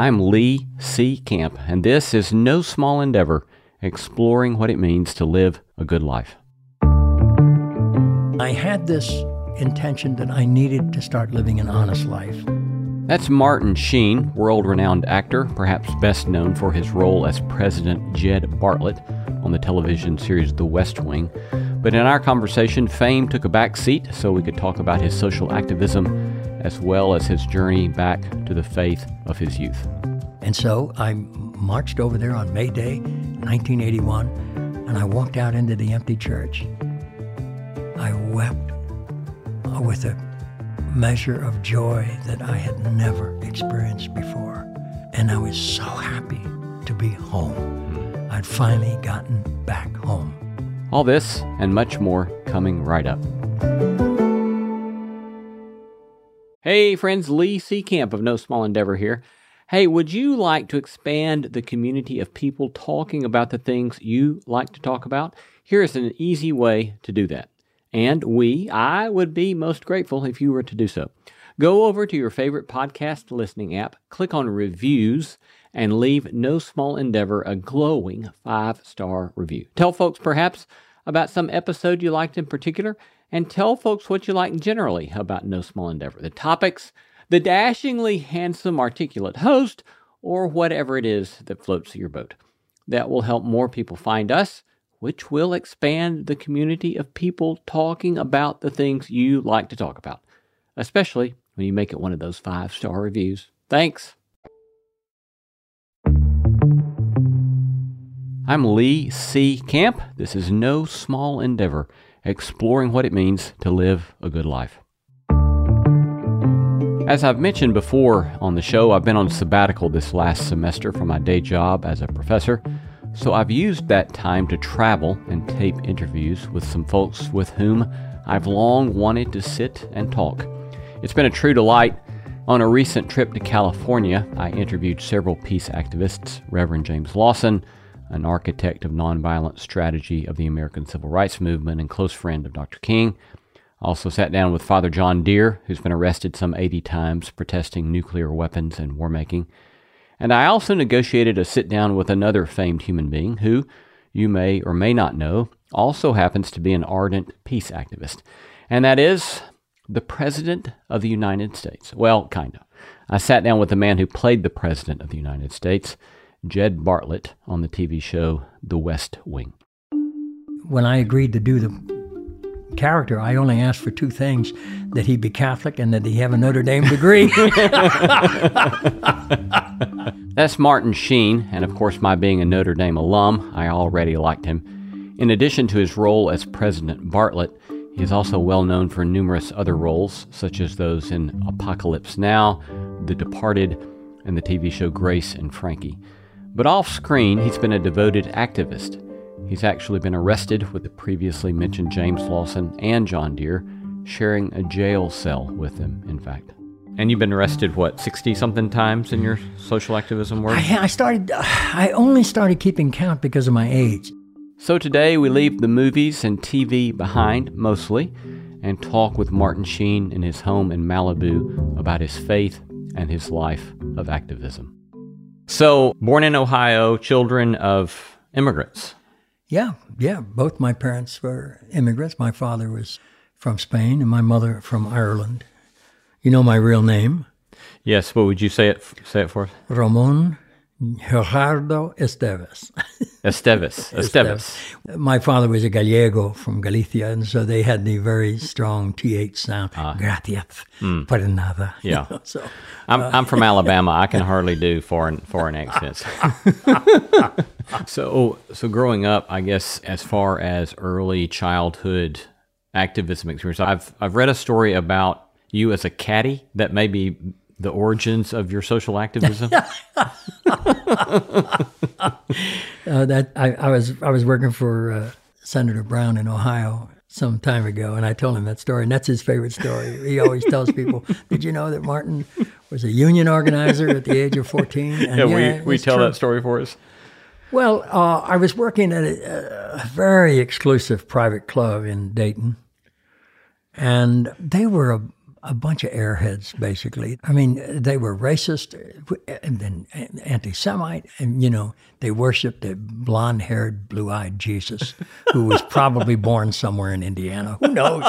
I'm Lee C. Camp, and this is No Small Endeavor, exploring what it means to live a good life. I had this intention that I needed to start living an honest life. That's Martin Sheen, world renowned actor, perhaps best known for his role as President Jed Bartlet on the television series The West Wing. But in our conversation, fame took a back seat so we could talk about his social activism as well as his journey back to the faith of his youth. And so I marched over there on May Day, 1981, and I walked out into the empty church. I wept with a measure of joy that I had never experienced before. And I was so happy to be home. Hmm. I'd finally gotten back home. All this and much more coming right up. Hey, friends, Lee C. Camp of No Small Endeavor here. Hey, would you like to expand the community of people talking about the things you like to talk about? Here is an easy way to do that. And we, I would be most grateful if you were to do so. Go over to your favorite podcast listening app, click on reviews, and leave No Small Endeavor a glowing five star review. Tell folks perhaps about some episode you liked in particular, and tell folks what you like generally about No Small Endeavor the topics, the dashingly handsome, articulate host, or whatever it is that floats your boat. That will help more people find us which will expand the community of people talking about the things you like to talk about, especially when you make it one of those five star reviews. Thanks. I'm Lee C. Camp. This is no small endeavor, exploring what it means to live a good life. As I've mentioned before on the show, I've been on sabbatical this last semester from my day job as a professor. So I've used that time to travel and tape interviews with some folks with whom I've long wanted to sit and talk. It's been a true delight. On a recent trip to California, I interviewed several peace activists Reverend James Lawson, an architect of nonviolent strategy of the American Civil Rights Movement and close friend of Dr. King. Also sat down with Father John Dear, who's been arrested some 80 times protesting nuclear weapons and war making. And I also negotiated a sit down with another famed human being who, you may or may not know, also happens to be an ardent peace activist. And that is the President of the United States. Well, kind of. I sat down with the man who played the President of the United States, Jed Bartlet, on the TV show The West Wing. When I agreed to do the character, I only asked for two things that he be Catholic and that he have a Notre Dame degree. That's Martin Sheen, and of course, my being a Notre Dame alum, I already liked him. In addition to his role as President Bartlet, he is also well known for numerous other roles, such as those in Apocalypse Now, The Departed, and the TV show Grace and Frankie. But off screen, he's been a devoted activist. He's actually been arrested with the previously mentioned James Lawson and John Dear, sharing a jail cell with them, in fact. And you've been arrested, what, 60 something times in your social activism work? I, I started, I only started keeping count because of my age. So today we leave the movies and TV behind, mostly, and talk with Martin Sheen in his home in Malibu about his faith and his life of activism. So, born in Ohio, children of immigrants. Yeah, yeah. Both my parents were immigrants. My father was from Spain and my mother from Ireland. You know my real name? Yes. What would you say it? Say it for us. Ramon Gerardo Estevez. Estevez. Estevez. My father was a Gallego from Galicia, and so they had the very strong TH sound. Uh, Gracias mm. por nada. Yeah. You know, so, I'm, uh, I'm from Alabama. I can hardly do foreign foreign accents. so, so growing up, I guess as far as early childhood activism experience, I've I've read a story about you as a caddy that may be the origins of your social activism? uh, that I, I, was I was working for uh, Senator Brown in Ohio some time ago, and I told him that story, and that's his favorite story. He always tells people, "Did you know that Martin was a union organizer at the age of 14?" And yeah, yeah we, we tell true. that story for us. Well, uh, I was working at a, a very exclusive private club in Dayton, and they were a a bunch of airheads, basically. I mean, they were racist and then anti Semite, and, you know, they worshiped the blonde haired, blue eyed Jesus, who was probably born somewhere in Indiana. Who knows?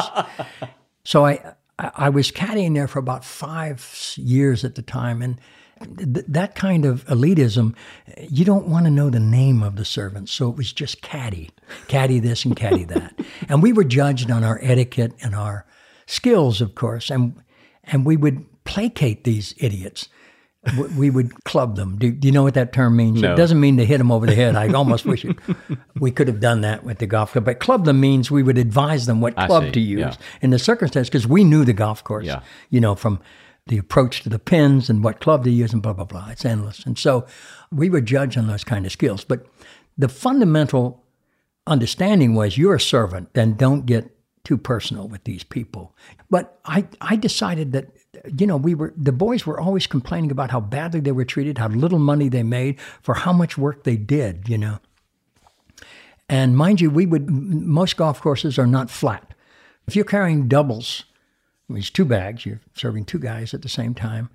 So I, I was caddying there for about five years at the time, and th- that kind of elitism, you don't want to know the name of the servants. So it was just caddy, caddy this and caddy that. and we were judged on our etiquette and our skills, of course, and and we would placate these idiots. we would club them. Do, do, you know what that term means? No. It doesn't mean to hit them over the head. I almost wish it, we could have done that with the golf club. But club them means we would advise them what club to use yeah. in the circumstance because we knew the golf course. Yeah. You know from the approach to the pins and what club to use and blah blah blah. It's endless. And so we were judged on those kind of skills. But the fundamental understanding was you're a servant, then don't get too personal with these people. But I, I decided that, you know, we were, the boys were always complaining about how badly they were treated, how little money they made for how much work they did, you know. And mind you, we would, most golf courses are not flat. If you're carrying doubles, these two bags, you're serving two guys at the same time,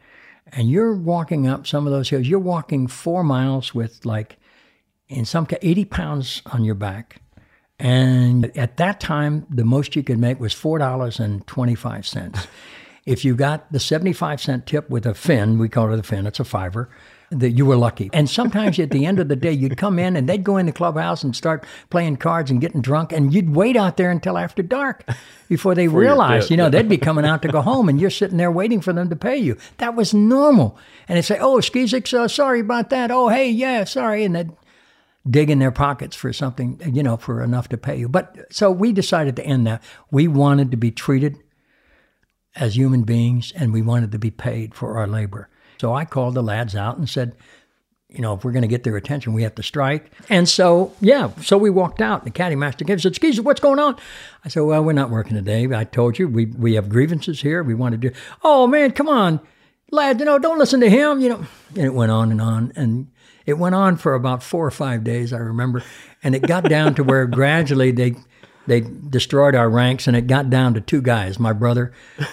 and you're walking up some of those hills, you're walking four miles with like, in some case, 80 pounds on your back and at that time, the most you could make was $4.25. if you got the 75 cent tip with a fin, we call it a fin, it's a fiver, that you were lucky. And sometimes at the end of the day, you'd come in and they'd go in the clubhouse and start playing cards and getting drunk, and you'd wait out there until after dark before they realized, you know, they'd be coming out to go home, and you're sitting there waiting for them to pay you. That was normal. And they'd say, Oh, Skizik, uh, sorry about that. Oh, hey, yeah, sorry. And they'd dig in their pockets for something, you know, for enough to pay you. But so we decided to end that. We wanted to be treated as human beings and we wanted to be paid for our labor. So I called the lads out and said, you know, if we're going to get their attention, we have to strike. And so, yeah, so we walked out. The caddy master came and said, Excuse me, what's going on? I said, Well, we're not working today. I told you, we, we have grievances here. We want to do, oh, man, come on, lad, you know, don't listen to him, you know. And it went on and on. And it went on for about four or five days, I remember, and it got down to where gradually they they destroyed our ranks, and it got down to two guys, my brother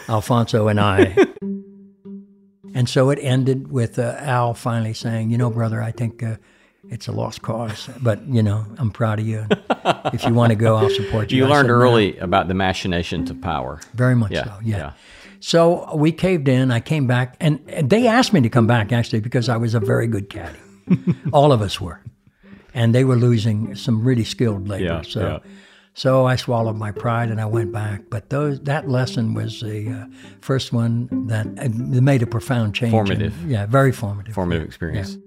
Alfonso and I. and so it ended with uh, Al finally saying, "You know, brother, I think." Uh, it's a lost cause, but you know I'm proud of you. if you want to go, I'll support you. You I learned said, early "No." about the machinations of power. Very much Yeah, so, yeah. yeah. So we caved in. I came back, and, and they asked me to come back actually because I was a very good caddy. All of us were, and they were losing some really skilled labor. Yeah, so, yeah. so I swallowed my pride and I went back. But those that lesson was the uh, first one that uh, made a profound change. Formative. yeah, very formative. Formative experience.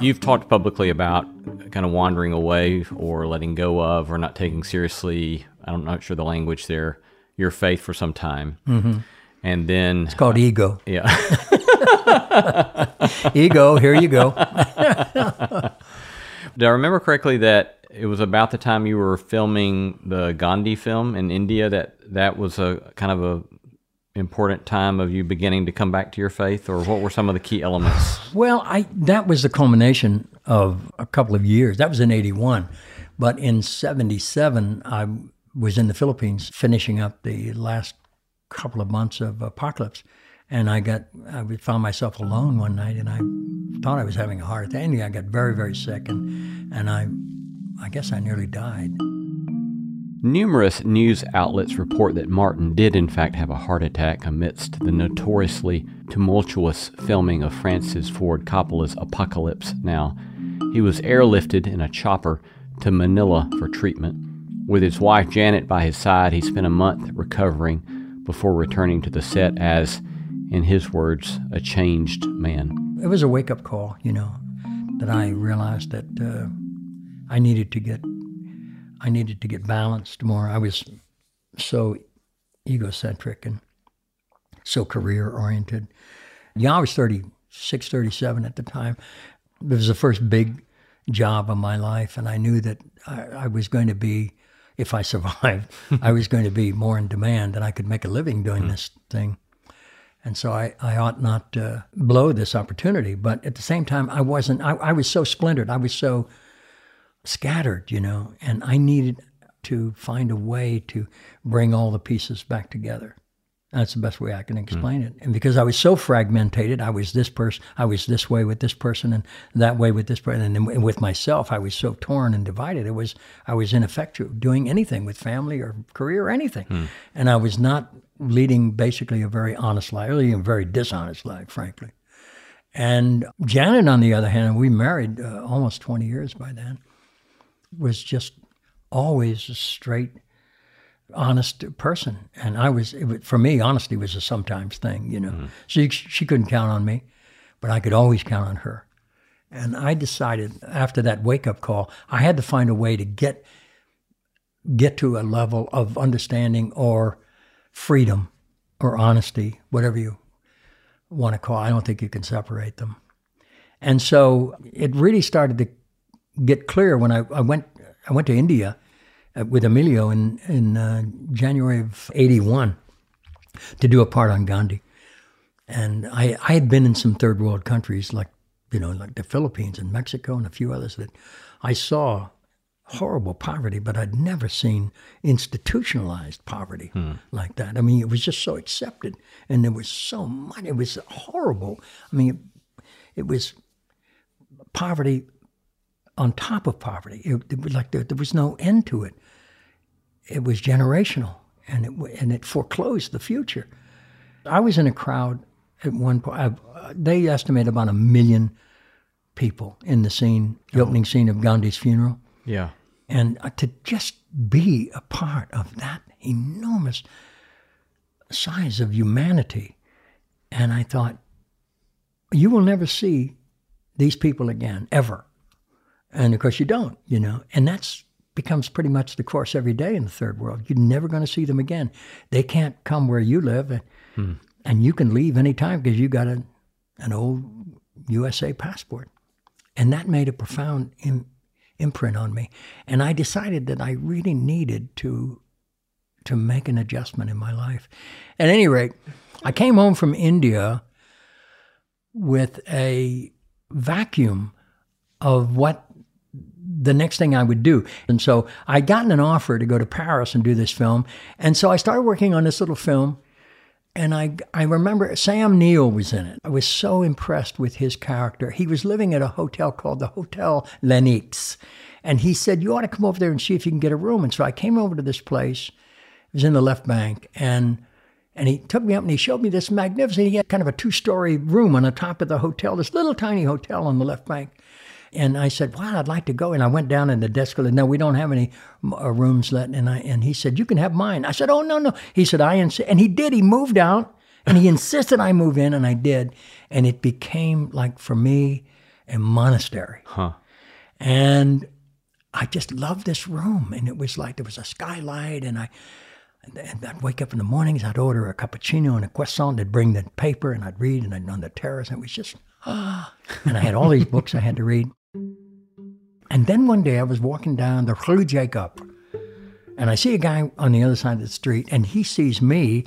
You've talked publicly about kind of wandering away or letting go of or not taking seriously, I'm not sure the language there, your faith for some time. Mm-hmm. And then, It's called ego. yeah. Ego. Here you go. Did I remember correctly that it was about the time you were filming the Gandhi film in India that that was a kind of a important time of you beginning to come back to your faith, or what were some of the key elements? Well, I that was the culmination of a couple of years. That was in '81, but in '77, I was in the Philippines finishing up the last couple of months of Apocalypse, and I got I found myself alone one night, and I thought I was having a heart attack. And I got very very sick, and and I I guess I nearly died. Numerous news outlets report that Martin did, in fact, have a heart attack amidst the notoriously tumultuous filming of Francis Ford Coppola's Apocalypse Now. He was airlifted in a chopper to Manila for treatment. With his wife Janet by his side, he spent a month recovering before returning to the set as, in his words, a changed man. It was a wake up call, you know, that I realized that uh, I needed to get I needed to get balanced more. I was so egocentric and so career oriented. Yeah, I was 36, 37 at the time. It was the first big job of my life, and I knew that I, I was going to be, if I survived, I was going to be more in demand and I could make a living doing this thing. And so I, I ought not uh, blow this opportunity. But at the same time, I wasn't, I, I was so splintered. I was so scattered, you know, and I needed to find a way to bring all the pieces back together. That's the best way I can explain mm. it. And because I was so fragmented, I was this person, I was this way with this person, and that way with this person, and, and with myself, I was so torn and divided. It was I was ineffective doing anything with family or career or anything, mm. and I was not leading basically a very honest life, really a very dishonest life, frankly. And Janet, on the other hand, we married uh, almost 20 years by then, was just always a straight honest person. And I was, was, for me, honesty was a sometimes thing, you know. Mm-hmm. She, she couldn't count on me, but I could always count on her. And I decided after that wake up call, I had to find a way to get get to a level of understanding or freedom or honesty, whatever you want to call. It. I don't think you can separate them. And so it really started to get clear when I, I went I went to India with Emilio in in uh, January of '81 to do a part on Gandhi, and I I had been in some third world countries like you know like the Philippines and Mexico and a few others that I saw horrible poverty, but I'd never seen institutionalized poverty hmm. like that. I mean, it was just so accepted, and there was so much. It was horrible. I mean, it, it was poverty on top of poverty. It, it was like there, there, was no end to it. It was generational, and it and it foreclosed the future. I was in a crowd at one point. they estimate about a million people in the scene, the oh. opening scene of Gandhi's funeral. Yeah, and uh, to just be a part of that enormous size of humanity, and I thought, you will never see these people again ever and of course, you don't, you know, and that's becomes pretty much the course every day in the third world. You're never going to see them again. They can't come where you live, and, hmm. and you can leave anytime because you got a, an old USA passport. And that made a profound Im- imprint on me. And I decided that I really needed to to make an adjustment in my life. At any rate, I came home from India with a vacuum of what the next thing I would do. And so I'd gotten an offer to go to Paris and do this film. And so I started working on this little film. And I, I remember Sam Neill was in it. I was so impressed with his character. He was living at a hotel called the Hotel Lenox. And he said, You ought to come over there and see if you can get a room. And so I came over to this place. It was in the left bank. And and he took me up and he showed me this magnificent, he had kind of a two story room on the top of the hotel, this little tiny hotel on the left bank. And I said, "Wow, I'd like to go." And I went down in the desk and no, we don't have any uh, rooms let. And I and he said, "You can have mine." I said, "Oh no, no." He said, "I insist." And he did. He moved out and he insisted I move in, and I did. And it became like for me a monastery. Huh. And I just loved this room, and it was like there was a skylight, and I. And I'd wake up in the mornings, I'd order a cappuccino and a croissant, they'd bring the paper, and I'd read, and I'd on the terrace, and it was just, ah. and I had all these books I had to read. And then one day I was walking down the Rue Jacob, and I see a guy on the other side of the street, and he sees me,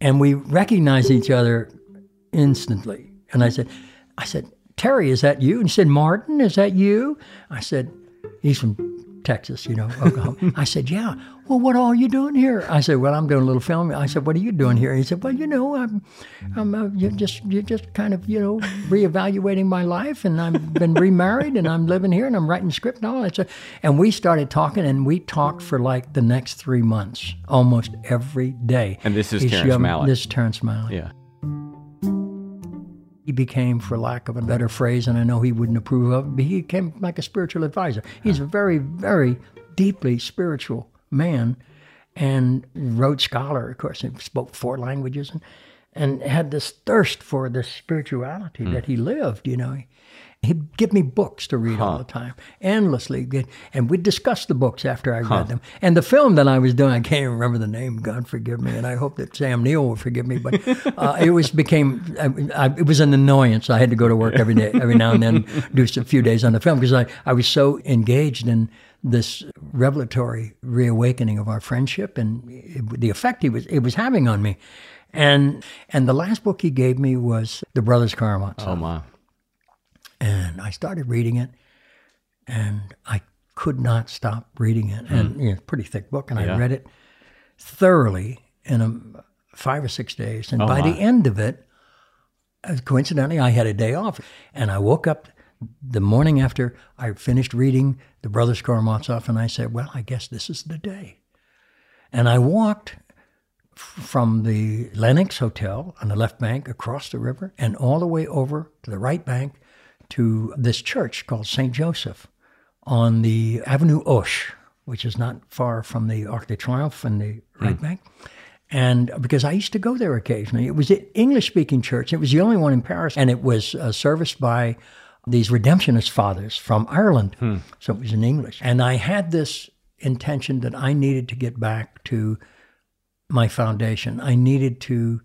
and we recognize each other instantly. And I said, I said, Terry, is that you? And he said, Martin, is that you? I said, he's from Texas, you know, Oklahoma. I said, yeah. Well, what are you doing here? I said, well, I'm doing a little film. I said, what are you doing here? He said, well, you know, I'm, I'm uh, you just, you just kind of, you know, reevaluating my life, and I've been remarried, and I'm living here, and I'm writing script and all that. And we started talking, and we talked for like the next three months, almost every day. And this is Terrence Malick. This is Terrence Malick. Yeah he became, for lack of a better phrase, and I know he wouldn't approve of it, but he became like a spiritual advisor. He's a very, very deeply spiritual man and Rhodes Scholar, of course, he spoke four languages and, and had this thirst for this spirituality mm. that he lived, you know. He'd give me books to read huh. all the time, endlessly. And we'd discuss the books after I huh. read them. And the film that I was doing, I can't even remember the name. God forgive me, and I hope that Sam Neill will forgive me. But uh, it was became I, I, it was an annoyance. I had to go to work every day, every now and then, do a few days on the film because I, I was so engaged in this revelatory reawakening of our friendship and it, the effect he was it was having on me. And and the last book he gave me was The Brothers Karamazov. Oh my. And I started reading it, and I could not stop reading it. And you know, it's a pretty thick book, and Hmm. Yeah. I read it thoroughly in a, five or six days. And Oh, by my. the end of it, uh, coincidentally, I had a day off, and I woke up the morning after I finished reading the Brothers Karamazov, and I said, "Well, I guess this is the day." And I walked from the Lenox Hotel on the left bank across the river and all the way over to the right bank to this church called St. Joseph on the Avenue Hoche, which is not far from the Arc de Triomphe and the right bank. And because I used to go there occasionally, it was an English speaking church. It was the only one in Paris, and it was uh, serviced by these Redemptionist fathers from Ireland. So it was in English. And I had this intention that I needed to get back to my foundation. I needed to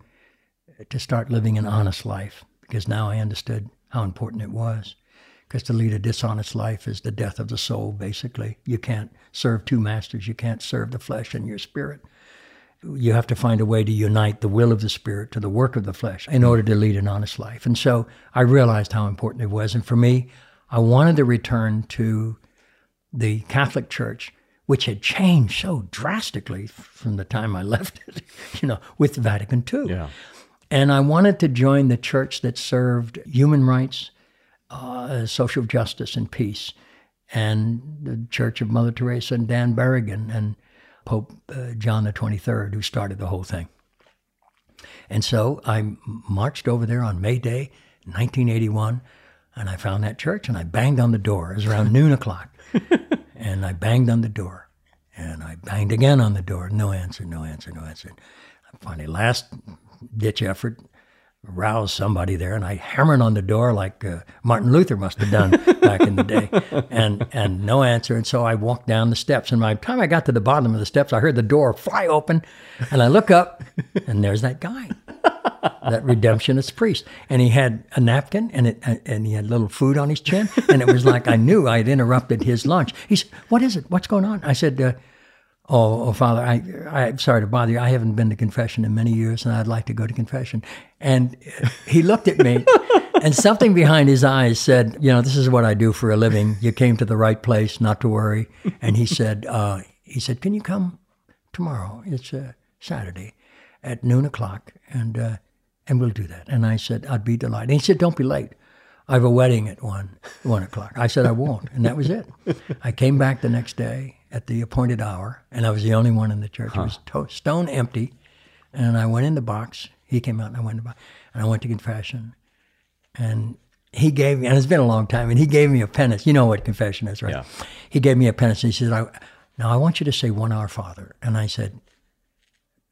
to start living an honest life because now I understood how important it was. Because to lead a dishonest life is the death of the soul, basically. You can't serve two masters. You can't serve the flesh and your spirit. You have to find a way to unite the will of the spirit to the work of the flesh in order to lead an honest life. And so I realized how important it was. And for me, I wanted to return to the Catholic Church, which had changed so drastically from the time I left it, you know, with Vatican II. Yeah. And I wanted to join the church that served human rights, uh, social justice, and peace. And the Church of Mother Teresa and Dan Berrigan and Pope uh, John the 23rd, who started the whole thing. And so I marched over there on May Day, 1981, and I found that church and I banged on the door. It was around noon o'clock. And I banged on the door. And I banged again on the door. No answer, no answer, no answer. Finally, last ditch effort, roused somebody there, and I hammered on the door like uh, Martin Luther must have done back in the day, and and no answer. And so I walked down the steps, and by the time I got to the bottom of the steps, I heard the door fly open, and I look up, and there's that guy, that redemptionist priest, and he had a napkin, and it and he had a little food on his chin, and it was like I knew I had interrupted his lunch. He said, "What is it? What's going on?" I said. Uh, Oh, oh, Father, I, I'm sorry to bother you. I haven't been to confession in many years, and I'd like to go to confession. And he looked at me, and something behind his eyes said, "You know, this is what I do for a living. You came to the right place, not to worry." And he said, uh, "He said, can you come tomorrow? It's uh, Saturday, at noon o'clock, and uh, and we'll do that." And I said, "I'd be delighted." And he said, "Don't be late." I have a wedding at one one o'clock. I said I won't, and that was it. I came back the next day at the appointed hour, and I was the only one in the church. It was to- stone empty, and I went in the box. He came out, and I went in the box, and I went to confession, and he gave me, and it's been a long time, and he gave me a penance. You know what confession is, right? Yeah. He gave me a penance. And he said, I, "Now I want you to say one Our Father," and I said,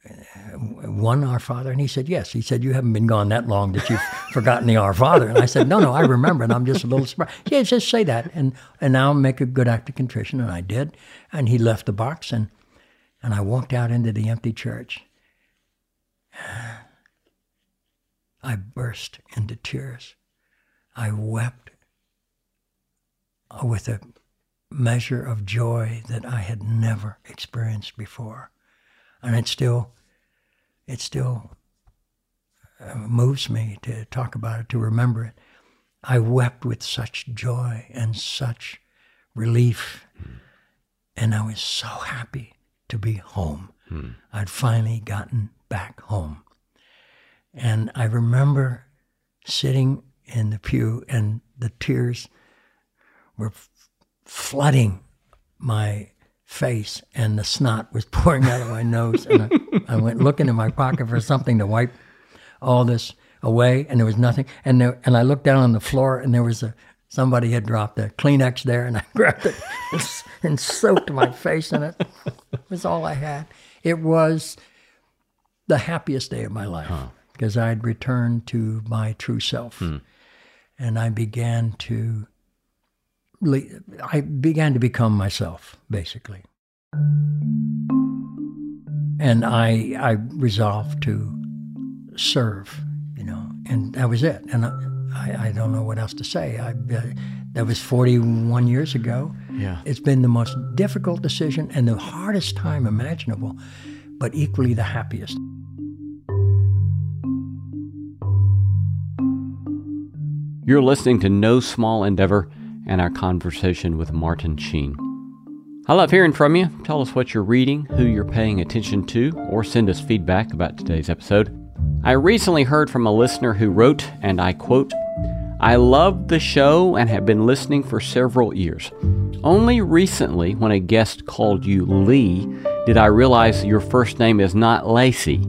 one Our Father? And he said, Yes. He said, You haven't been gone that long that you've forgotten the Our Father. And I said, No, no, I remember, and I'm just a little surprised. Yeah, just say that, and and now make a good act of contrition. And I did. And he left the box, and and I walked out into the empty church. I burst into tears. I wept uh, with a measure of joy that I had never experienced before and it still it still uh, moves me to talk about it to remember it. I wept with such joy and such relief. And i was so happy to be home. I'd finally gotten back home. And i remember sitting in the pew and the tears were flooding my face and the snot was pouring out of my nose. And I, I went looking in my pocket for something to wipe all this away and there was nothing. And there, and I looked down on the floor and there was a somebody had dropped a Kleenex there and I grabbed it and, and soaked my face in it. It was all I had. It was the happiest day of my life because I'd returned to my true self. Hmm. And I began to I began to become myself, basically. And I, I resolved to serve, you know, and that was it. And I, I don't know what else to say. I, uh, that was 41 years ago. Yeah. It's been the most difficult decision and the hardest time imaginable, but equally the happiest. You're listening to No Small Endeavor and our conversation with Martin Sheen. I love hearing from you. Tell us what you're reading, who you're paying attention to, or send us feedback about today's episode. I recently heard from a listener who wrote, and I quote, I love the show and have been listening for several years. Only recently, when a guest called you Lee, did I realize your first name is not Lacey.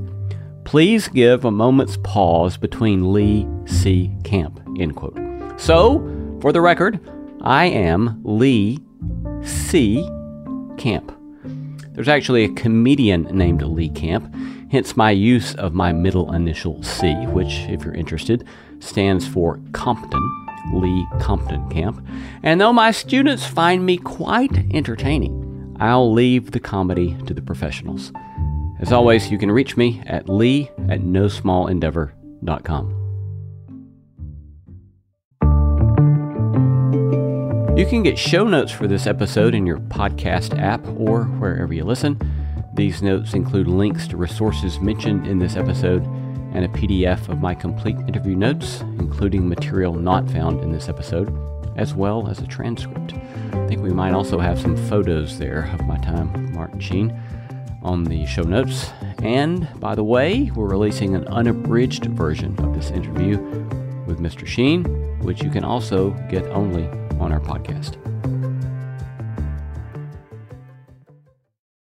Please give a moment's pause between Lee C. Camp. End quote. So, for the record, I am Lee C. Camp. There's actually a comedian named Lee Camp, hence my use of my middle initial C, which, if you're interested, stands for Compton, Lee Compton Camp. And though my students find me quite entertaining, I'll leave the comedy to the professionals. As always, you can reach me at lee at nosmallendeavor.com. You can get show notes for this episode in your podcast app or wherever you listen. These notes include links to resources mentioned in this episode and a PDF of my complete interview notes, including material not found in this episode, as well as a transcript. I think we might also have some photos there of my time with Martin Sheen on the show notes. And by the way, we're releasing an unabridged version of this interview with Mr. Sheen, which you can also get only on our podcast.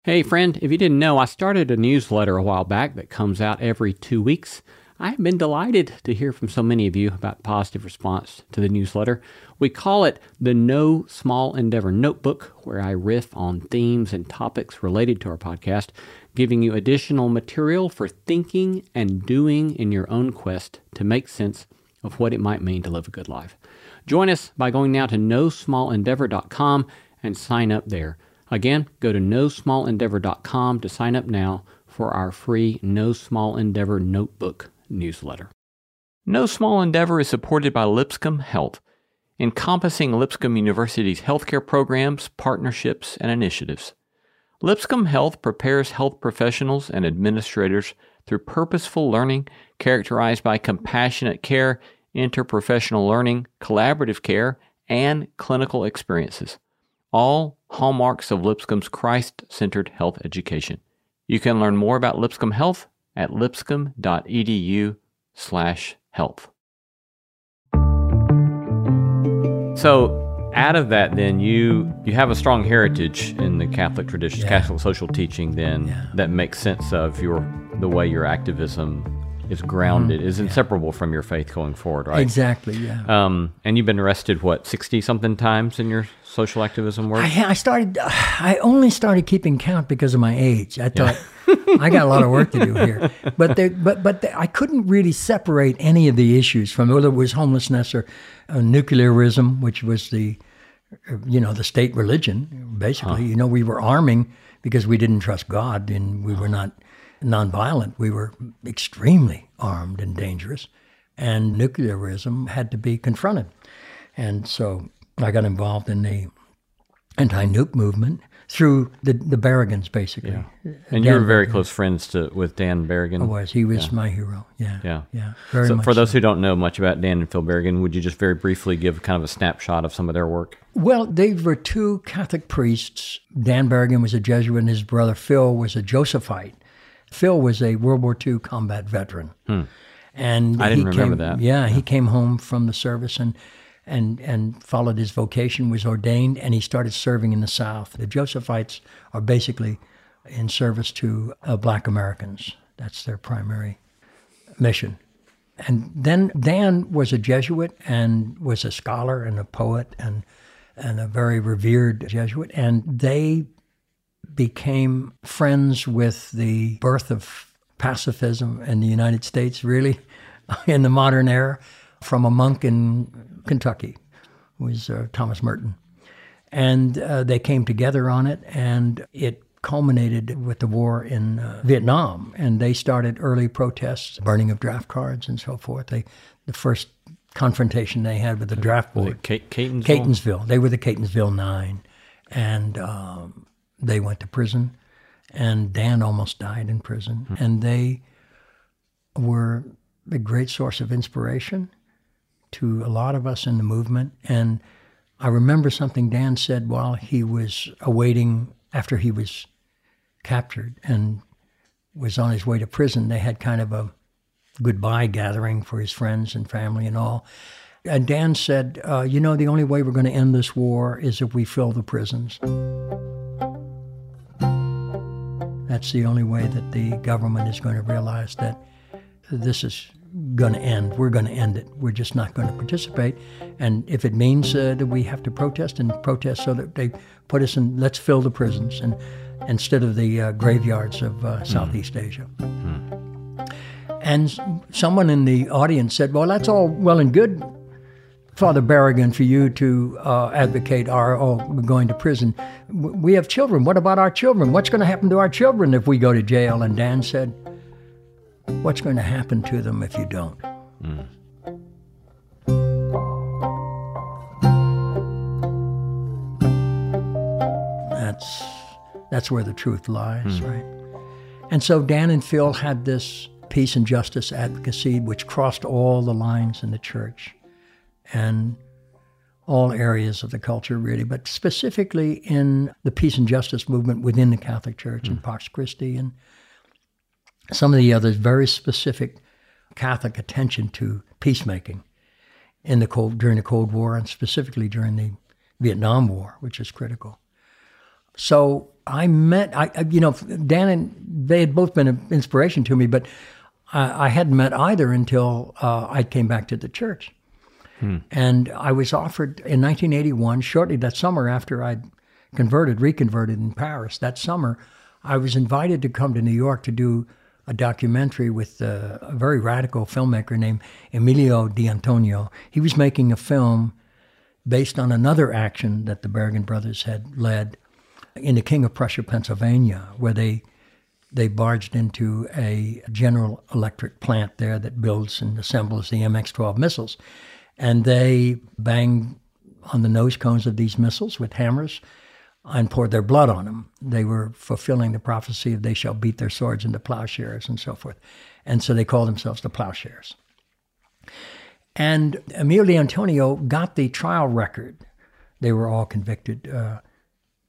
Hey, friend, if you didn't know, I started a newsletter a while back that comes out every two weeks. I have been delighted to hear from so many of you about positive response to the newsletter. We call it the No Small Endeavor Notebook, where I riff on themes and topics related to our podcast, giving you additional material for thinking and doing in your own quest to make sense of what it might mean to live a good life. Join us by going now to nosmallendeavor.com and sign up there. Again, go to nosmallendeavor.com to sign up now for our free No Small Endeavor Notebook newsletter. No Small Endeavor is supported by Lipscomb Health, encompassing Lipscomb University's healthcare programs, partnerships, and initiatives. Lipscomb Health prepares health professionals and administrators through purposeful learning characterized by compassionate care interprofessional learning, collaborative care, and clinical experiences. All hallmarks of Lipscomb's Christ centered health education. You can learn more about Lipscomb Health at lipscomb.edu slash health. So, out of that, then you you have a strong heritage in the Catholic tradition, yeah. Catholic social teaching. Then yeah. that makes sense of your the way your activism is grounded, mm, is inseparable yeah. from your faith going forward, right? Exactly, yeah. Um, and you've been arrested, what, 60 something times in your social activism work? I, I, started, I only started keeping count because of my age. I thought, yeah. I got a lot of work to do here. But, there, but, but I couldn't really separate any of the issues from whether it was homelessness or uh, nuclearism, which was the, uh, you know, the state religion, basically. Huh. You know, we were arming because we didn't trust God and we were not nonviolent. We were extremely armed and dangerous, and nuclearism had to be confronted. And so I got involved in the anti-nuke movement through the the Berrigans, basically. Yeah. And Dan you were very close friends to with Dan Berrigan. I was. He was yeah. my hero. Yeah. Yeah. Yeah. Very so for those so. who don't know much about Dan and Phil Berrigan, would you just very briefly give kind of a snapshot of some of their work? Well, they were two Catholic priests. Dan Berrigan was a Jesuit, and his brother Phil was a Josephite. Phil was a World War II combat veteran. Hmm. And I didn't remember that. Yeah, yeah, he came home from the service and and and followed his vocation, was ordained, and he started serving in the South. The Josephites are basically in service to uh, Black Americans. That's their primary mission. And then Dan was a Jesuit and was a scholar and a poet and and a very revered Jesuit. And they became friends with the birth of pacifism in the United States, really, in the modern era, from a monk in Kentucky, who was uh, Thomas Merton. And uh, they came together on it, and it culminated with the war in uh, Vietnam. And they started early protests, burning of draft cards and so forth. They, the first confrontation they had with the draft board. Catonsville? Catonsville. They were the Catonsville Nine. And um, they went to prison, and Dan almost died in prison. Mm-hmm. And they were a great source of inspiration to a lot of us in the movement. And I remember something Dan said while he was awaiting, after he was captured and was on his way to prison. They had kind of a goodbye gathering for his friends and family and all. And Dan said, uh, You know, the only way we're going to end this war is if we fill the prisons. That's the only way that the government is going to realize that this is going to end. We're going to end it. We're just not going to participate. And if it means uh, that we have to protest and protest so that they put us in, let's fill the prisons and instead of the uh, graveyards of uh, Southeast mm. Asia. Mm. And someone in the audience said, "Well, that's all well and good, Father Berrigan, for you to uh, advocate our oh, going to prison. We have children. What about our children? What's going to happen to our children if we go to jail?" And Dan said What's going to happen to them if you don't? Mm. That's that's where the truth lies, mm. right? And so Dan and Phil had this peace and justice advocacy which crossed all the lines in the church and all areas of the culture, really, but specifically in the peace and justice movement within the Catholic Church mm. in Pax Christi and some of the others very specific Catholic attention to peacemaking in the cold during the Cold War and specifically during the Vietnam War, which is critical. So I met, I you know, Dan and they had both been an inspiration to me, but I, I hadn't met either until uh, I came back to the church. Hmm. And I was offered in 1981, shortly that summer after I'd converted, reconverted in Paris, that summer, I was invited to come to New York to do a documentary with a, a very radical filmmaker named Emilio D'Antonio. He was making a film based on another action that the Berrigan brothers had led in the King of Prussia, Pennsylvania, where they they barged into a General Electric plant there that builds and assembles the MX-12 missiles, and they banged on the nose cones of these missiles with hammers and poured their blood on them. They were fulfilling the prophecy of they shall beat their swords into plowshares and so forth. And so they called themselves the plowshares. And Emilio Antonio got the trial record. They were all convicted, uh,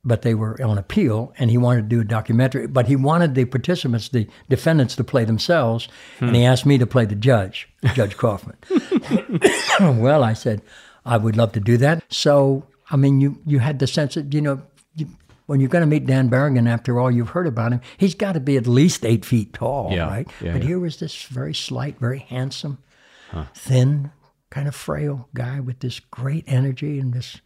but they were on appeal, and he wanted to do a documentary. But he wanted the participants, the defendants, to play themselves, hmm. and he asked me to play the judge, Judge Kaufman. well, I said, I would love to do that. So, I mean, you, you had the sense that, you know, when you're going to meet Dan Berrigan, after all you've heard about him, he's got to be at least eight feet tall, yeah, right? Yeah, but yeah. here was this very slight, very handsome, huh. thin, kind of frail guy with this great energy and this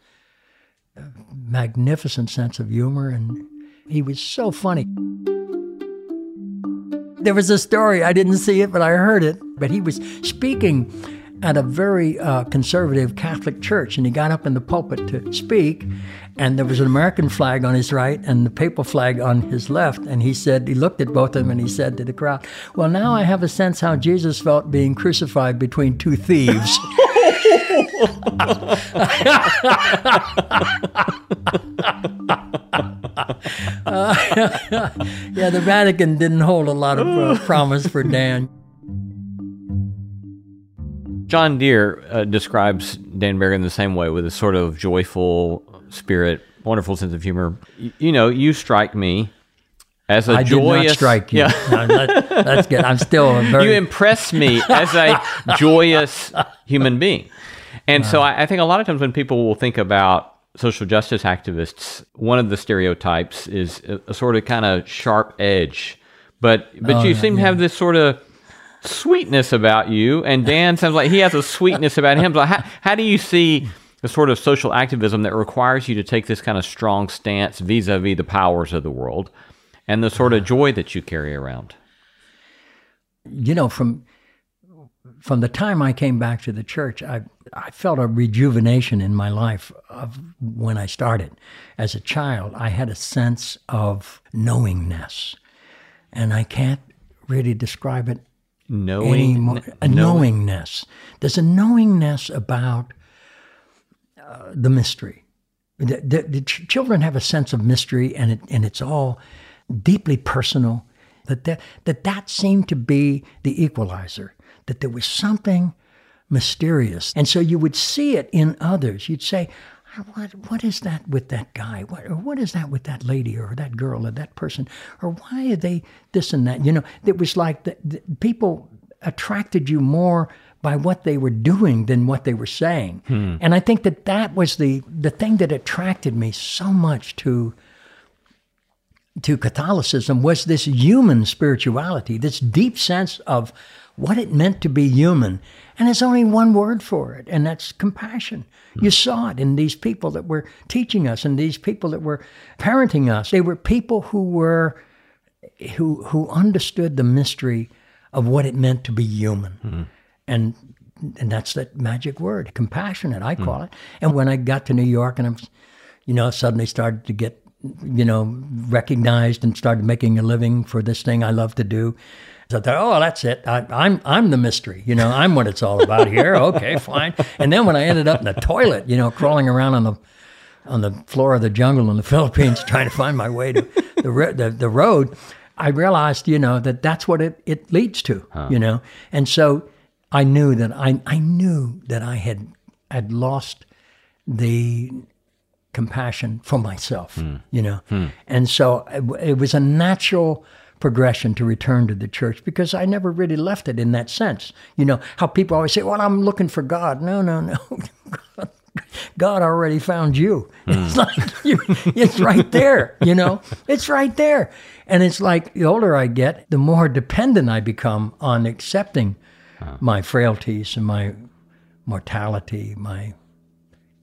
magnificent sense of humor. And he was so funny. There was a story, I didn't see it, but I heard it. But he was speaking at a very uh, conservative Catholic church, and he got up in the pulpit to speak, and there was an American flag on his right and the papal flag on his left, and he said he looked at both of them and he said to the crowd, "Well, now I have a sense how Jesus felt being crucified between two thieves." uh, yeah, the Vatican didn't hold a lot of uh, promise for Dan. John Dear uh, describes Dan Berrigan the same way with a sort of joyful spirit, wonderful sense of humor. Y- you know, you strike me as a I joyous. Did not strike you. Yeah. no, that, that's good. I'm still very. You impress me as a joyous human being, and so I, I think a lot of times when people will think about social justice activists, one of the stereotypes is a, a sort of kind of sharp edge. But but oh, you seem yeah. to have this sort of sweetness about you, and Dan sounds like he has a sweetness about him. So how, how do you see the sort of social activism that requires you to take this kind of strong stance vis-a-vis the powers of the world, and the sort of joy that you carry around? You know, from from the time I came back to the church, I I felt a rejuvenation in my life of when I started. As a child, I had a sense of knowingness, and I can't really describe it knowing anymore. a knowingness. There's a knowingness about uh, the mystery. The, the, the ch- children have a sense of mystery, and it, and it's all deeply personal. That that, that that seemed to be the equalizer. That there was something mysterious, and so you would see it in others. You'd say, what, what is that with that guy? What, or what is that with that lady or that girl or that person? Or why are they this and that? You know, it was like the, the people attracted you more by what they were doing than what they were saying. Hmm. And I think that that was the, the thing that attracted me so much to to Catholicism was this human spirituality, this deep sense of what it meant to be human. And there's only one word for it, and that's compassion. You hmm. saw it in these people that were teaching us and these people that were parenting us. They were people who were who who understood the mystery of what it meant to be human. Hmm. And and that's that magic word, compassionate, I hmm. call it. And when I got to New York and I'm you know, suddenly started to get you know, recognized and started making a living for this thing I love to do. So I thought, oh, that's it. I, I'm I'm the mystery. You know, I'm what it's all about here. Okay, fine. And then when I ended up in the toilet, you know, crawling around on the on the floor of the jungle in the Philippines trying to find my way to the the, the road, I realized, you know, that that's what it, it leads to. You know, and so I knew that I I knew that I had had lost the compassion for myself, hmm. you know. Hmm. And so uh, it, it was a natural progression to return to the church because I never really left it in that sense. You know, how people always say, well, I'm looking for God. No, no, no. God already found you. Hmm. It's like you, it's right there, you know. It's right there. And it's like the older I get, the more dependent I become on accepting my frailties and my mortality, my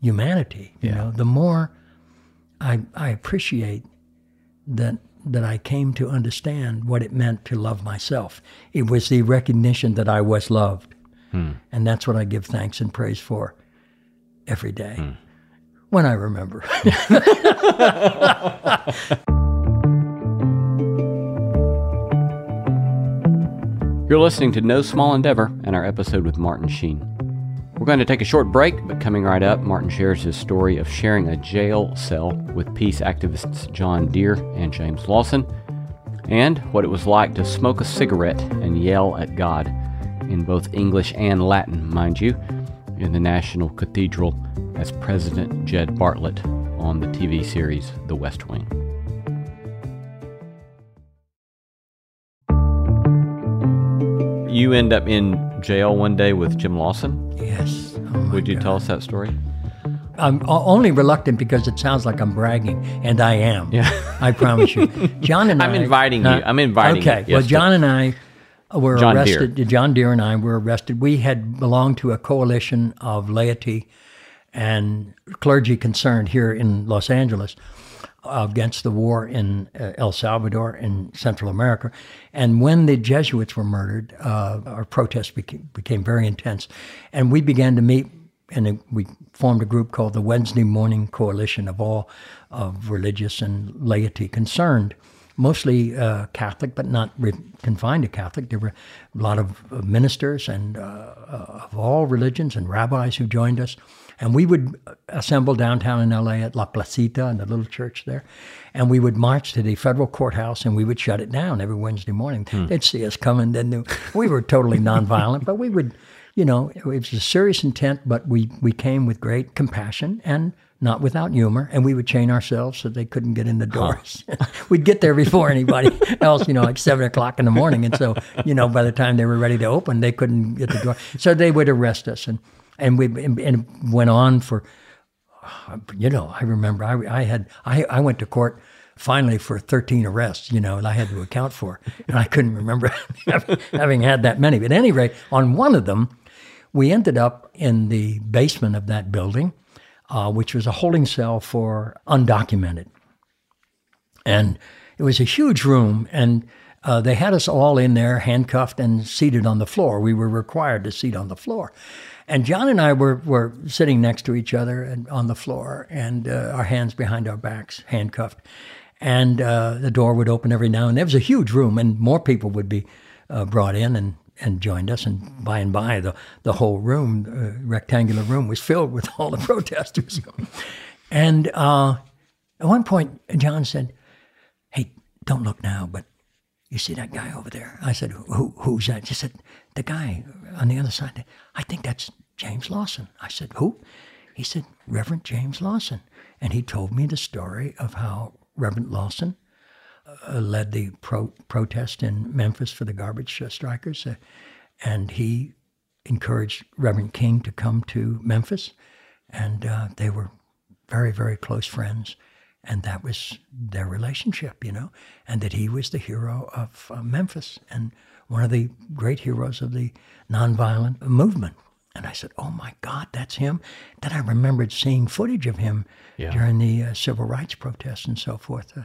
humanity. You know, the more I I appreciate that that I came to understand what it meant to love myself. It was the recognition that I was loved, hmm. and that's what I give thanks and praise for every day hmm. when I remember. You're listening to No Small Endeavor and our episode with Martin Sheen. Going to take a short break, but coming right up, Martin shares his story of sharing a jail cell with peace activists John Dear and James Lawson, and what it was like to smoke a cigarette and yell at God in both English and Latin, mind you, in the National Cathedral as President Jed Bartlet on the TV series The West Wing. You end up in jail one day with Jim Lawson. yes. Oh Would you God. tell us that story? I'm only reluctant because it sounds like I'm bragging, and I am. Yeah. I promise you. John and I'm I. inviting you. I'm inviting you. Okay. Yes, well, John and I were John Dear. arrested. John Dear and I were arrested. We had belonged to a coalition of laity and clergy concerned here in Los Angeles against the war in uh, El Salvador in Central America. And when the Jesuits were murdered, uh, our protests became, became very intense. And we began to meet, and we formed a group called the Wednesday Morning Coalition of all of religious and laity concerned. Mostly uh, Catholic, but not re- confined to Catholic. There were a lot of uh, ministers and uh, uh, of all religions and rabbis who joined us. And we would assemble downtown in LA at La Placita in the little church there. And we would march to the federal courthouse and we would shut it down every Wednesday morning. Hmm. They'd see us coming. Then we were totally nonviolent, but we would, you know, it was a serious intent, but we, we came with great compassion and not without humor. And we would chain ourselves so they couldn't get in the doors. We'd get there before anybody else, you know, like seven o'clock in the morning. And so, you know, by the time they were ready to open, they couldn't get the door. So they would arrest us. And, and we and it went on for you know i remember i, I had I, I went to court finally for 13 arrests you know and i had to account for. And i couldn't remember having had that many. But at any rate on one of them we ended up in the basement of that building uh, which was a holding cell for undocumented. And it was a huge room and uh, they had us all in there handcuffed and seated on the floor. We were required to seat on the floor and john and i were, were sitting next to each other and on the floor and uh, our hands behind our backs handcuffed and uh, the door would open every now and then. It was a huge room, and more people would be uh, brought in and, and joined us. And by and by, the, the whole room, uh, rectangular room, was filled with all the protesters. and uh, at one point, John said, Hey, don't look now, but you see that guy over there? I said, Who, Who's that? She said, The guy on the other side. I think that's James Lawson. I said, Who? He said, Reverend James Lawson. And he told me the story of how Reverend Lawson uh, led the pro- protest in Memphis for the garbage uh, strikers. Uh, and he encouraged Reverend King to come to Memphis. And uh, they were very, very close friends. And that was their relationship, you know, and that he was the hero of uh, Memphis and one of the great heroes of the nonviolent movement. And I said, "Oh my God, that's him." Then I remembered seeing footage of him yeah. during the uh, civil rights protests and so forth, uh,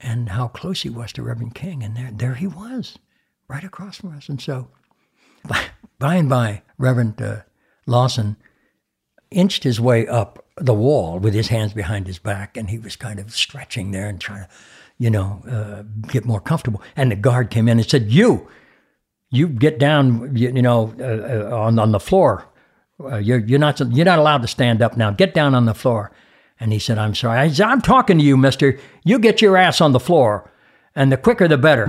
and how close he was to Reverend King. And there, there he was, right across from us. And so, by, by and by, Reverend uh, Lawson inched his way up the wall with his hands behind his back, and he was kind of stretching there and trying to, you know, uh, get more comfortable. And the guard came in and said, "You." You get down, you, you know, uh, uh, on on the floor. Uh, you're you're not you're not allowed to stand up now. Get down on the floor." And he said, "I'm sorry. I said, I'm talking to you, Mister. You get your ass on the floor, and the quicker the better."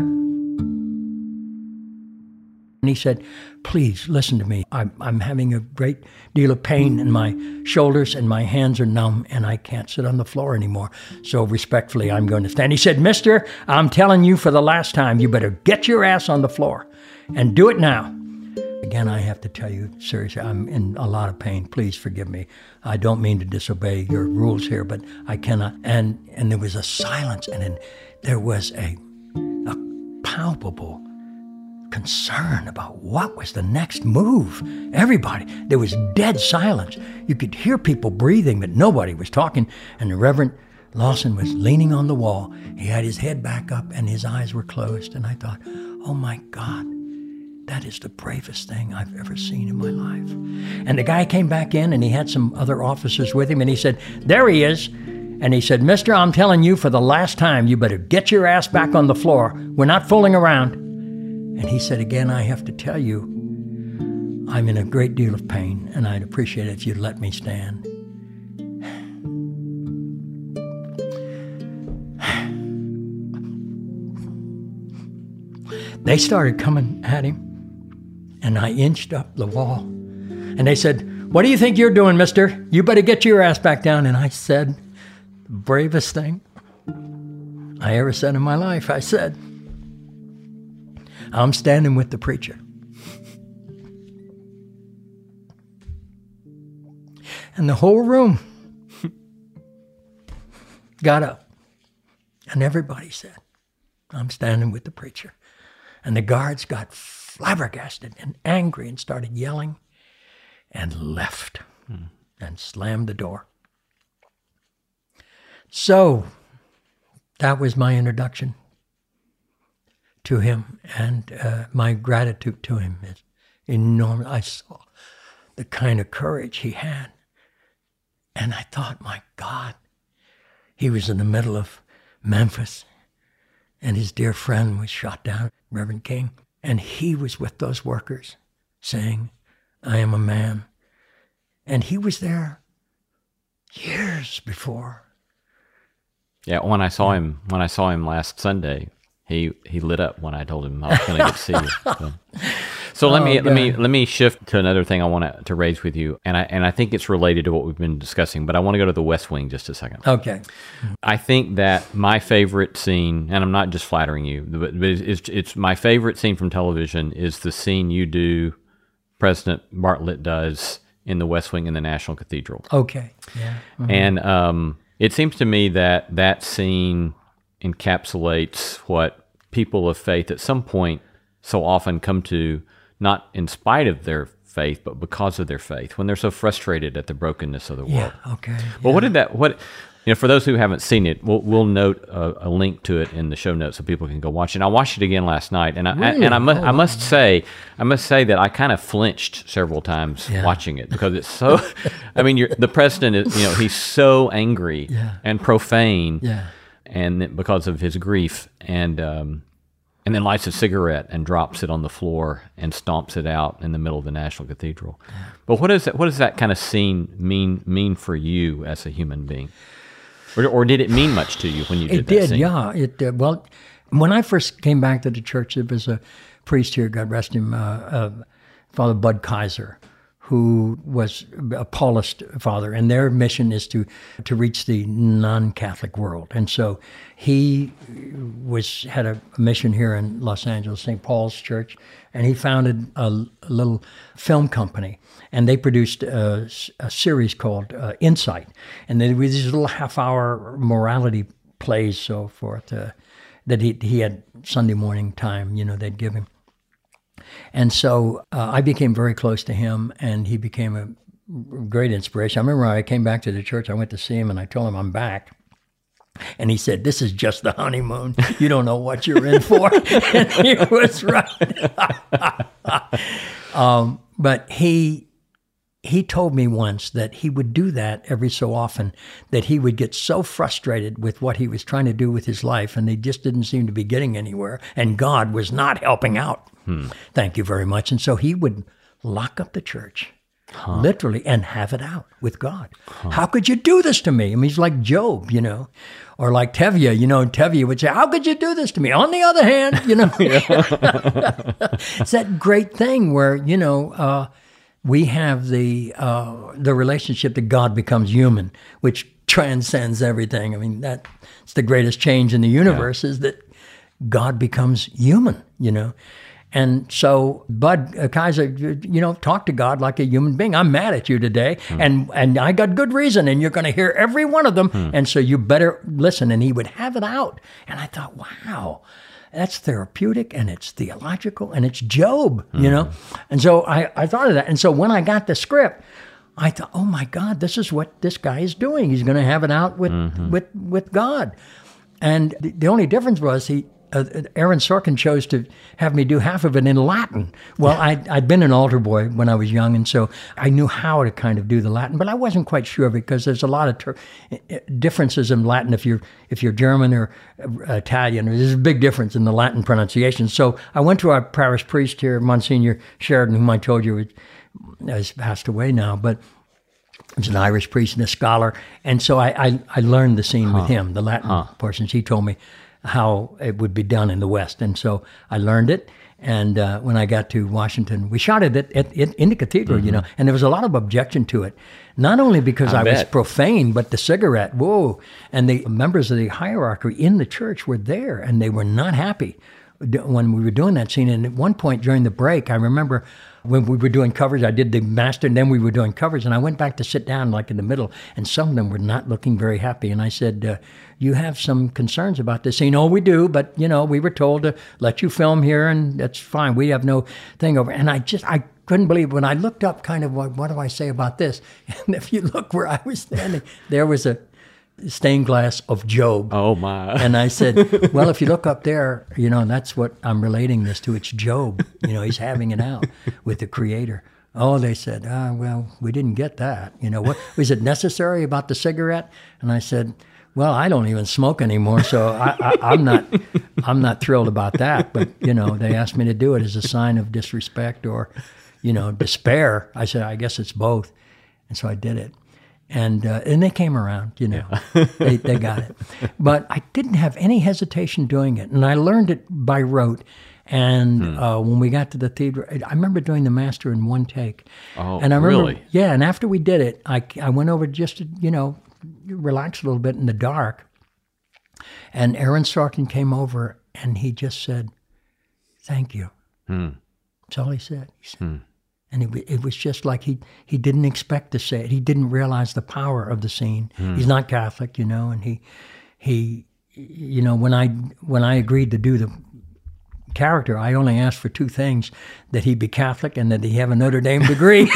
And he said, Please listen to me. I'm, I'm having a great deal of pain in my shoulders and my hands are numb and I can't sit on the floor anymore. So respectfully, I'm going to stand. He said, Mister, I'm telling you for the last time, you better get your ass on the floor and do it now. Again, I have to tell you, seriously, I'm in a lot of pain. Please forgive me. I don't mean to disobey your rules here, but I cannot. And and there was a silence, and then there was a a palpable concern about what was the next move. Everybody, there was dead silence. You could hear people breathing, but nobody was talking. And the Reverend Lawson was leaning on the wall. He had his head back up and his eyes were closed. And I thought, oh my God, that is the bravest thing I've ever seen in my life. And the guy came back in and he had some other officers with him and he said, There he is. And he said, Mister, I'm telling you for the last time, you better get your ass back on the floor. We're not fooling around. And he said, Again, I have to tell you, I'm in a great deal of pain and I'd appreciate it if you'd let me stand. They started coming at him and I inched up the wall. And they said, What do you think you're doing, mister? You better get your ass back down. And I said, The bravest thing I ever said in my life. I said, I'm standing with the preacher. And the whole room got up. And everybody said, I'm standing with the preacher. And the guards got flabbergasted and angry and started yelling and left hmm. and slammed the door. So that was my introduction to him, and uh, my gratitude to him is enormous. I saw the kind of courage he had, and I thought, my God, he was in the middle of Memphis, and his dear friend was shot down, Reverend King. And he was with those workers saying, I am a man. And he was there years before. Yeah, when I saw him when I saw him last Sunday, he he lit up when I told him I was going to get to see you. So. So let oh, me God. let me let me shift to another thing I want to, to raise with you, and I and I think it's related to what we've been discussing. But I want to go to the West Wing just a second. Okay. I think that my favorite scene, and I'm not just flattering you, but, but it's, it's my favorite scene from television is the scene you do, President Bartlet does in the West Wing in the National Cathedral. Okay. Yeah. Mm-hmm. And um, it seems to me that that scene encapsulates what people of faith at some point so often come to not in spite of their faith, but because of their faith, when they're so frustrated at the brokenness of the world. Yeah, okay. Well, what did that, what, you know, for those who haven't seen it, we'll, we'll note a, a, link to it in the show notes so people can go watch it. I watched it again last night, and I, really? and I must, oh, I must say, I must say that I kind of flinched several times yeah. watching it because it's so. I mean, the president is, you know, he's so angry yeah. and profane, yeah. And because of his grief, and um, and then lights a cigarette and drops it on the floor and stomps it out in the middle of the National Cathedral. But what does that, what does that kind of scene mean mean for you as a human being? Or, or did it mean much to you when you did it did, scene? yeah. It uh, well, when I first came back to the church, there was a priest here, God rest him, uh, uh, Father Bud Kieser, who was a Paulist father, and their mission is to to reach the non-Catholic world. And so he was had a mission here in Los Angeles, St. Paul's Church, and he founded a, a little film company, and they produced a, a series called uh, Insight, and they were these little half-hour morality plays, so forth, uh, that he he had Sunday morning time. You know, they'd give him. And so uh, I became very close to him, and he became a great inspiration. I remember I came back to the church, I went to see him, and I told him I'm back. And he said, This is just the honeymoon. You don't know what you're in for. and he was right. um, but he he told me once that he would do that every so often, that he would get so frustrated with what he was trying to do with his life, and he just didn't seem to be getting anywhere, and God was not helping out. Hmm. Thank you very much. And so he would lock up the church. Huh. Literally, and have it out with God. Huh. How could you do this to me? I mean, he's like Job, you know, or like Tevye, you know, Tevye would say, How could you do this to me? On the other hand, you know, it's that great thing where, you know, uh, we have the uh, the relationship that God becomes human, which transcends everything. I mean, that's the greatest change in the universe yeah. is that God becomes human, you know. And so Bud uh, Kieser, you know, talk to God like a human being. I'm mad at you today, hmm. and and I got good reason, and you're going to hear every one of them, hmm. and so you better listen. And he would have it out, and I thought, wow, that's therapeutic and it's theological and it's Job, you know? Mm-hmm. And so I, I thought of that. And so when I got the script, I thought, oh my God, this is what this guy is doing. He's going to have it out with, mm-hmm. with, with God. And the, the only difference was he, uh, Aaron Sorkin chose to have me do half of it in Latin. Well, I'd, I'd been an altar boy when I was young, and so I knew how to kind of do the Latin, but I wasn't quite sure because there's a lot of ter- differences in Latin if you're if you're German or uh, Italian. There's a big difference in the Latin pronunciation. So I went to our parish priest here, Monsignor Sheridan, whom I told you has passed away now, but He's an Irish priest and a scholar, and so I I, I learned the scene huh. with him, the Latin huh. portions. He told me how it would be done in the West. And so I learned it. And uh, when I got to Washington, we shot it at, at, at, in the cathedral, mm-hmm. you know, and there was a lot of objection to it. Not only because I, I was profane, but the cigarette, whoa. And the members of the hierarchy in the church were there, and they were not happy when we were doing that scene. And at one point during the break, I remember when we were doing covers, I did the master, and then we were doing covers, and I went back to sit down like in the middle, and some of them were not looking very happy. And I said, uh, "You have some concerns about this You know, we do, but you know, we were told to let you film here, and that's fine. We have no thing over." And I just, I couldn't believe when I looked up, kind of, what, what do I say about this? And if you look where I was standing, there was a stained glass of Job. Oh my! And I said, well, if you look up there, you know, that's what I'm relating this to. It's Job. You know, he's having it out with the Creator. Oh, they said, ah, well, we didn't get that. You know, what was it necessary about the cigarette? And I said, well, I don't even smoke anymore, so I, am not, I'm not thrilled about that. But you know, they asked me to do it as a sign of disrespect or, you know, despair. I said, I guess it's both, and so I did it and uh, and they came around, you know, yeah. they, they got it. But I didn't have any hesitation doing it, and I learned it by rote. And hmm. uh, when we got to the theater, I remember doing the master in one take. Oh, and I remember, really? Yeah, and after we did it, I I went over just to you know relax a little bit in the dark, and Aaron Sorkin came over and he just said, "Thank you." Hmm. That's all he said. He said, hmm. And it, it, was just like he, he didn't expect to say it. He didn't realize the power of the scene. Hmm. He's not Catholic, you know, and he, he, you know, when I when I agreed to do the character, I only asked for two things: that he be Catholic and that he have a Notre Dame degree.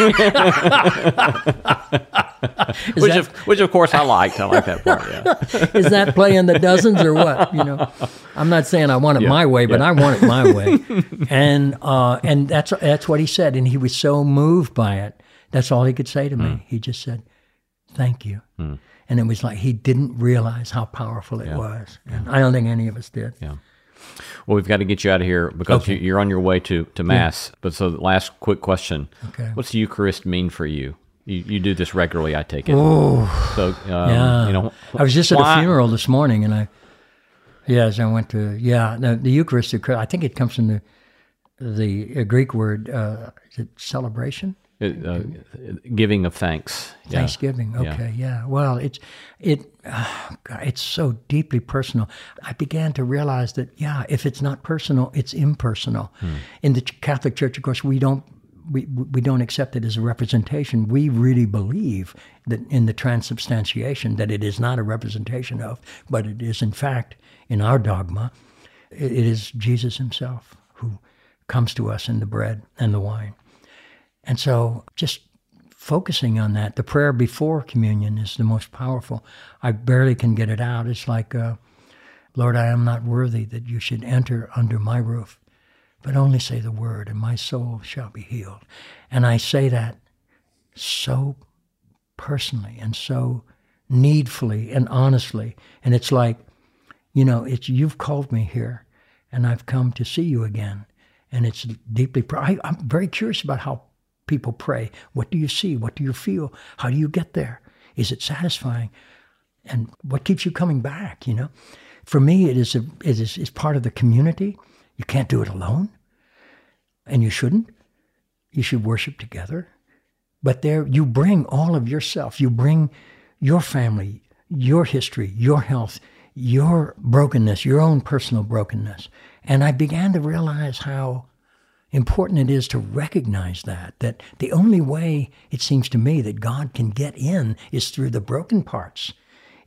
which, that, of, which of course I liked. I like that part. Yeah. is that playing the dozens or what? You know, I'm not saying I want it yeah, my way, but yeah. I want it my way. and uh, and that's that's what he said, and he was so moved by it. That's all he could say to me. Mm. He just said, "Thank you." Mm. And it was like he didn't realize how powerful it was. And I don't think any of us did. Yeah. Well, we've got to get you out of here because okay. you, are on your way to, to Mass. Yeah. But so, last quick question. Okay. What's the Eucharist mean for you? You, you do this regularly, I take it. Oh, so um, yeah. You know, I was just at a funeral this morning, and I, yes, I went to yeah the, the Eucharist. I think it comes from the the Greek word uh, is it celebration? It, uh, giving of thanks. Yeah. Thanksgiving. Okay. Yeah. yeah. Well, it's it. Oh God, it's so deeply personal. I began to realize that yeah, if it's not personal, it's impersonal. Hmm. In the Catholic Church, of course, we don't we, we don't accept it as a representation. We really believe that in the transubstantiation that it is not a representation of, but it is in fact in our dogma, it is Jesus himself who comes to us in the bread and the wine. And so just focusing on that, the prayer before communion is the most powerful. I barely can get it out. It's like, uh, Lord, I am not worthy that you should enter under my roof but only say the word, and my soul shall be healed. And I say that so personally and so needfully and honestly. And it's like, you know, it's you've called me here, and I've come to see you again. And it's deeply. I, I'm very curious about how people pray. What do you see? What do you feel? How do you get there? Is it satisfying? And what keeps you coming back? You know, for me, it is a, it is it's part of the community. You can't do it alone and you shouldn't. You should worship together. But there, you bring all of yourself. You bring your family, your history, your health, your brokenness, your own personal brokenness. And I began to realize how important it is to recognize that, that the only way it seems to me that God can get in is through the broken parts,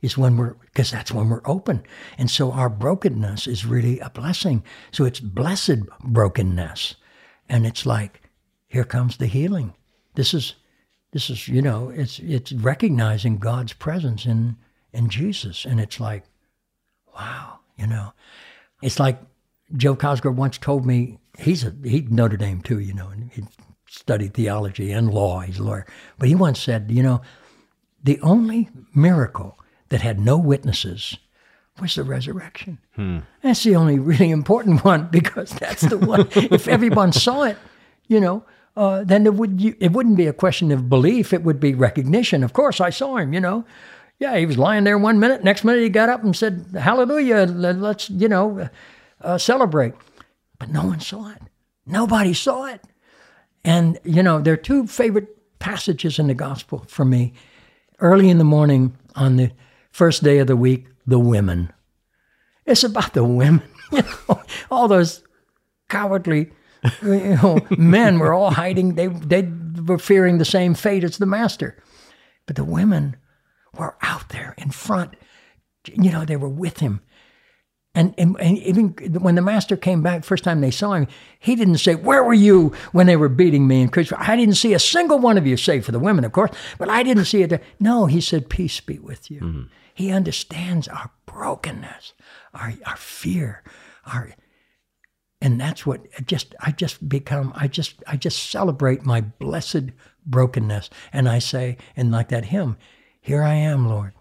is when we're, because that's when we're open. And so our brokenness is really a blessing. So it's blessed brokenness. And it's like, here comes the healing. This is, this is, you know, it's it's recognizing God's presence in in Jesus, and it's like, wow, you know, it's like Joe Cosgrove once told me. He's a he Notre Dame too, you know, and he studied theology and law. He's a lawyer, but he once said, you know, the only miracle that had no witnesses was the resurrection. Hmm. That's the only really important one because that's the one. if everyone saw it, you know, uh, then it would it wouldn't be a question of belief. It would be recognition. Of course, I saw him. You know, yeah, he was lying there one minute. Next minute, he got up and said, "Hallelujah! Let's you know uh, celebrate." But no one saw it. Nobody saw it. And you know, there are two favorite passages in the gospel for me. Early in the morning on the first day of the week, the women. It's about the women. You know, all those cowardly you know, men were all hiding. They they were fearing the same fate as the master, but the women were out there in front. You know, they were with him. And, and, and, even when the master came back, first time they saw him, he didn't say, Where were you when they were beating me and I didn't see a single one of you, save for the women, of course, but I didn't see it. No, he said, Peace be with you. Mm-hmm. He understands our brokenness, our, our fear, our and that's what just I just become I just I just celebrate my blessed brokenness and I say and like that hymn, here I am, Lord.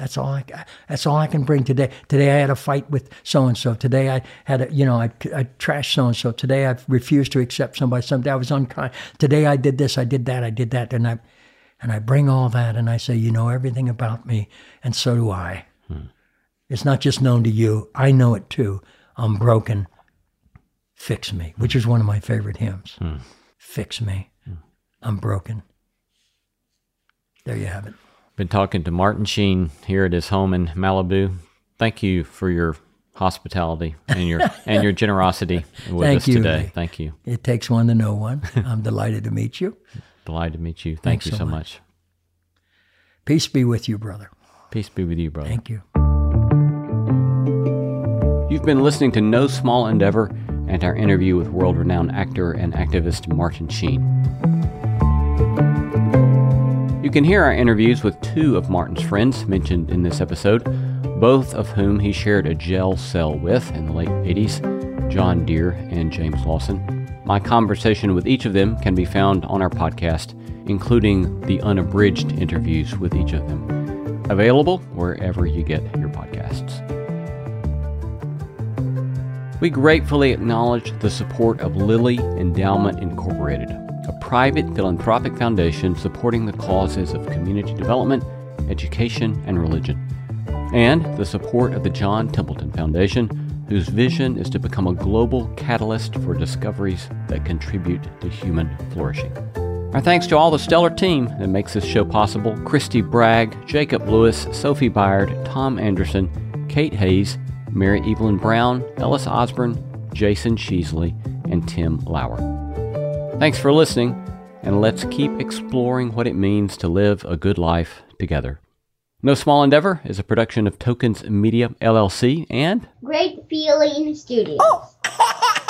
That's all I that's all I can bring today. Today I had a fight with so and so. Today I had a you know I, I trashed so and so. Today I refused to accept somebody. Someday I was unkind. Today I did this. I did that. I did that. And I and I bring all that and I say, You know everything about me, and so do I. Hmm. It's not just known to you, I know it too. I'm broken. Fix me, which is one of my favorite hymns. Hmm. Fix me. Hmm. I'm broken. There you have it. Been talking to Martin Sheen here at his home in Malibu. Thank you for your hospitality and your and your generosity with Thank us you. today. Thank you. It takes one to know one. I'm delighted to meet you. Delighted to meet you. Thank Thanks you so much. much. Peace be with you, brother. Peace be with you, brother. Thank you. You've been listening to No Small Endeavor and our interview with world renowned actor and activist Martin Sheen. You can hear our interviews with two of Martin's friends mentioned in this episode, both of whom he shared a jail cell with in the late 80s John Dear and James Lawson. My conversation with each of them can be found on our podcast, including the unabridged interviews with each of them. Available wherever you get your podcasts. We gratefully acknowledge the support of Lilly Endowment Incorporated, private philanthropic foundation supporting the causes of community development, education, and religion, and the support of the John Templeton Foundation whose vision is to become a global catalyst for discoveries that contribute to human flourishing. Our thanks to all the stellar team that makes this show possible Christy Bragg, Jacob Lewis, Sophie Byard, Tom Anderson, Kate Hayes, Mary Evelyn Brown, Ellis Osborne, Jason Sheasley, and Tim Lauer. Thanks for listening, and let's keep exploring what it means to live a good life together. No Small Endeavor is a production of Tokens Media LLC and Great Feeling Studios. Oh,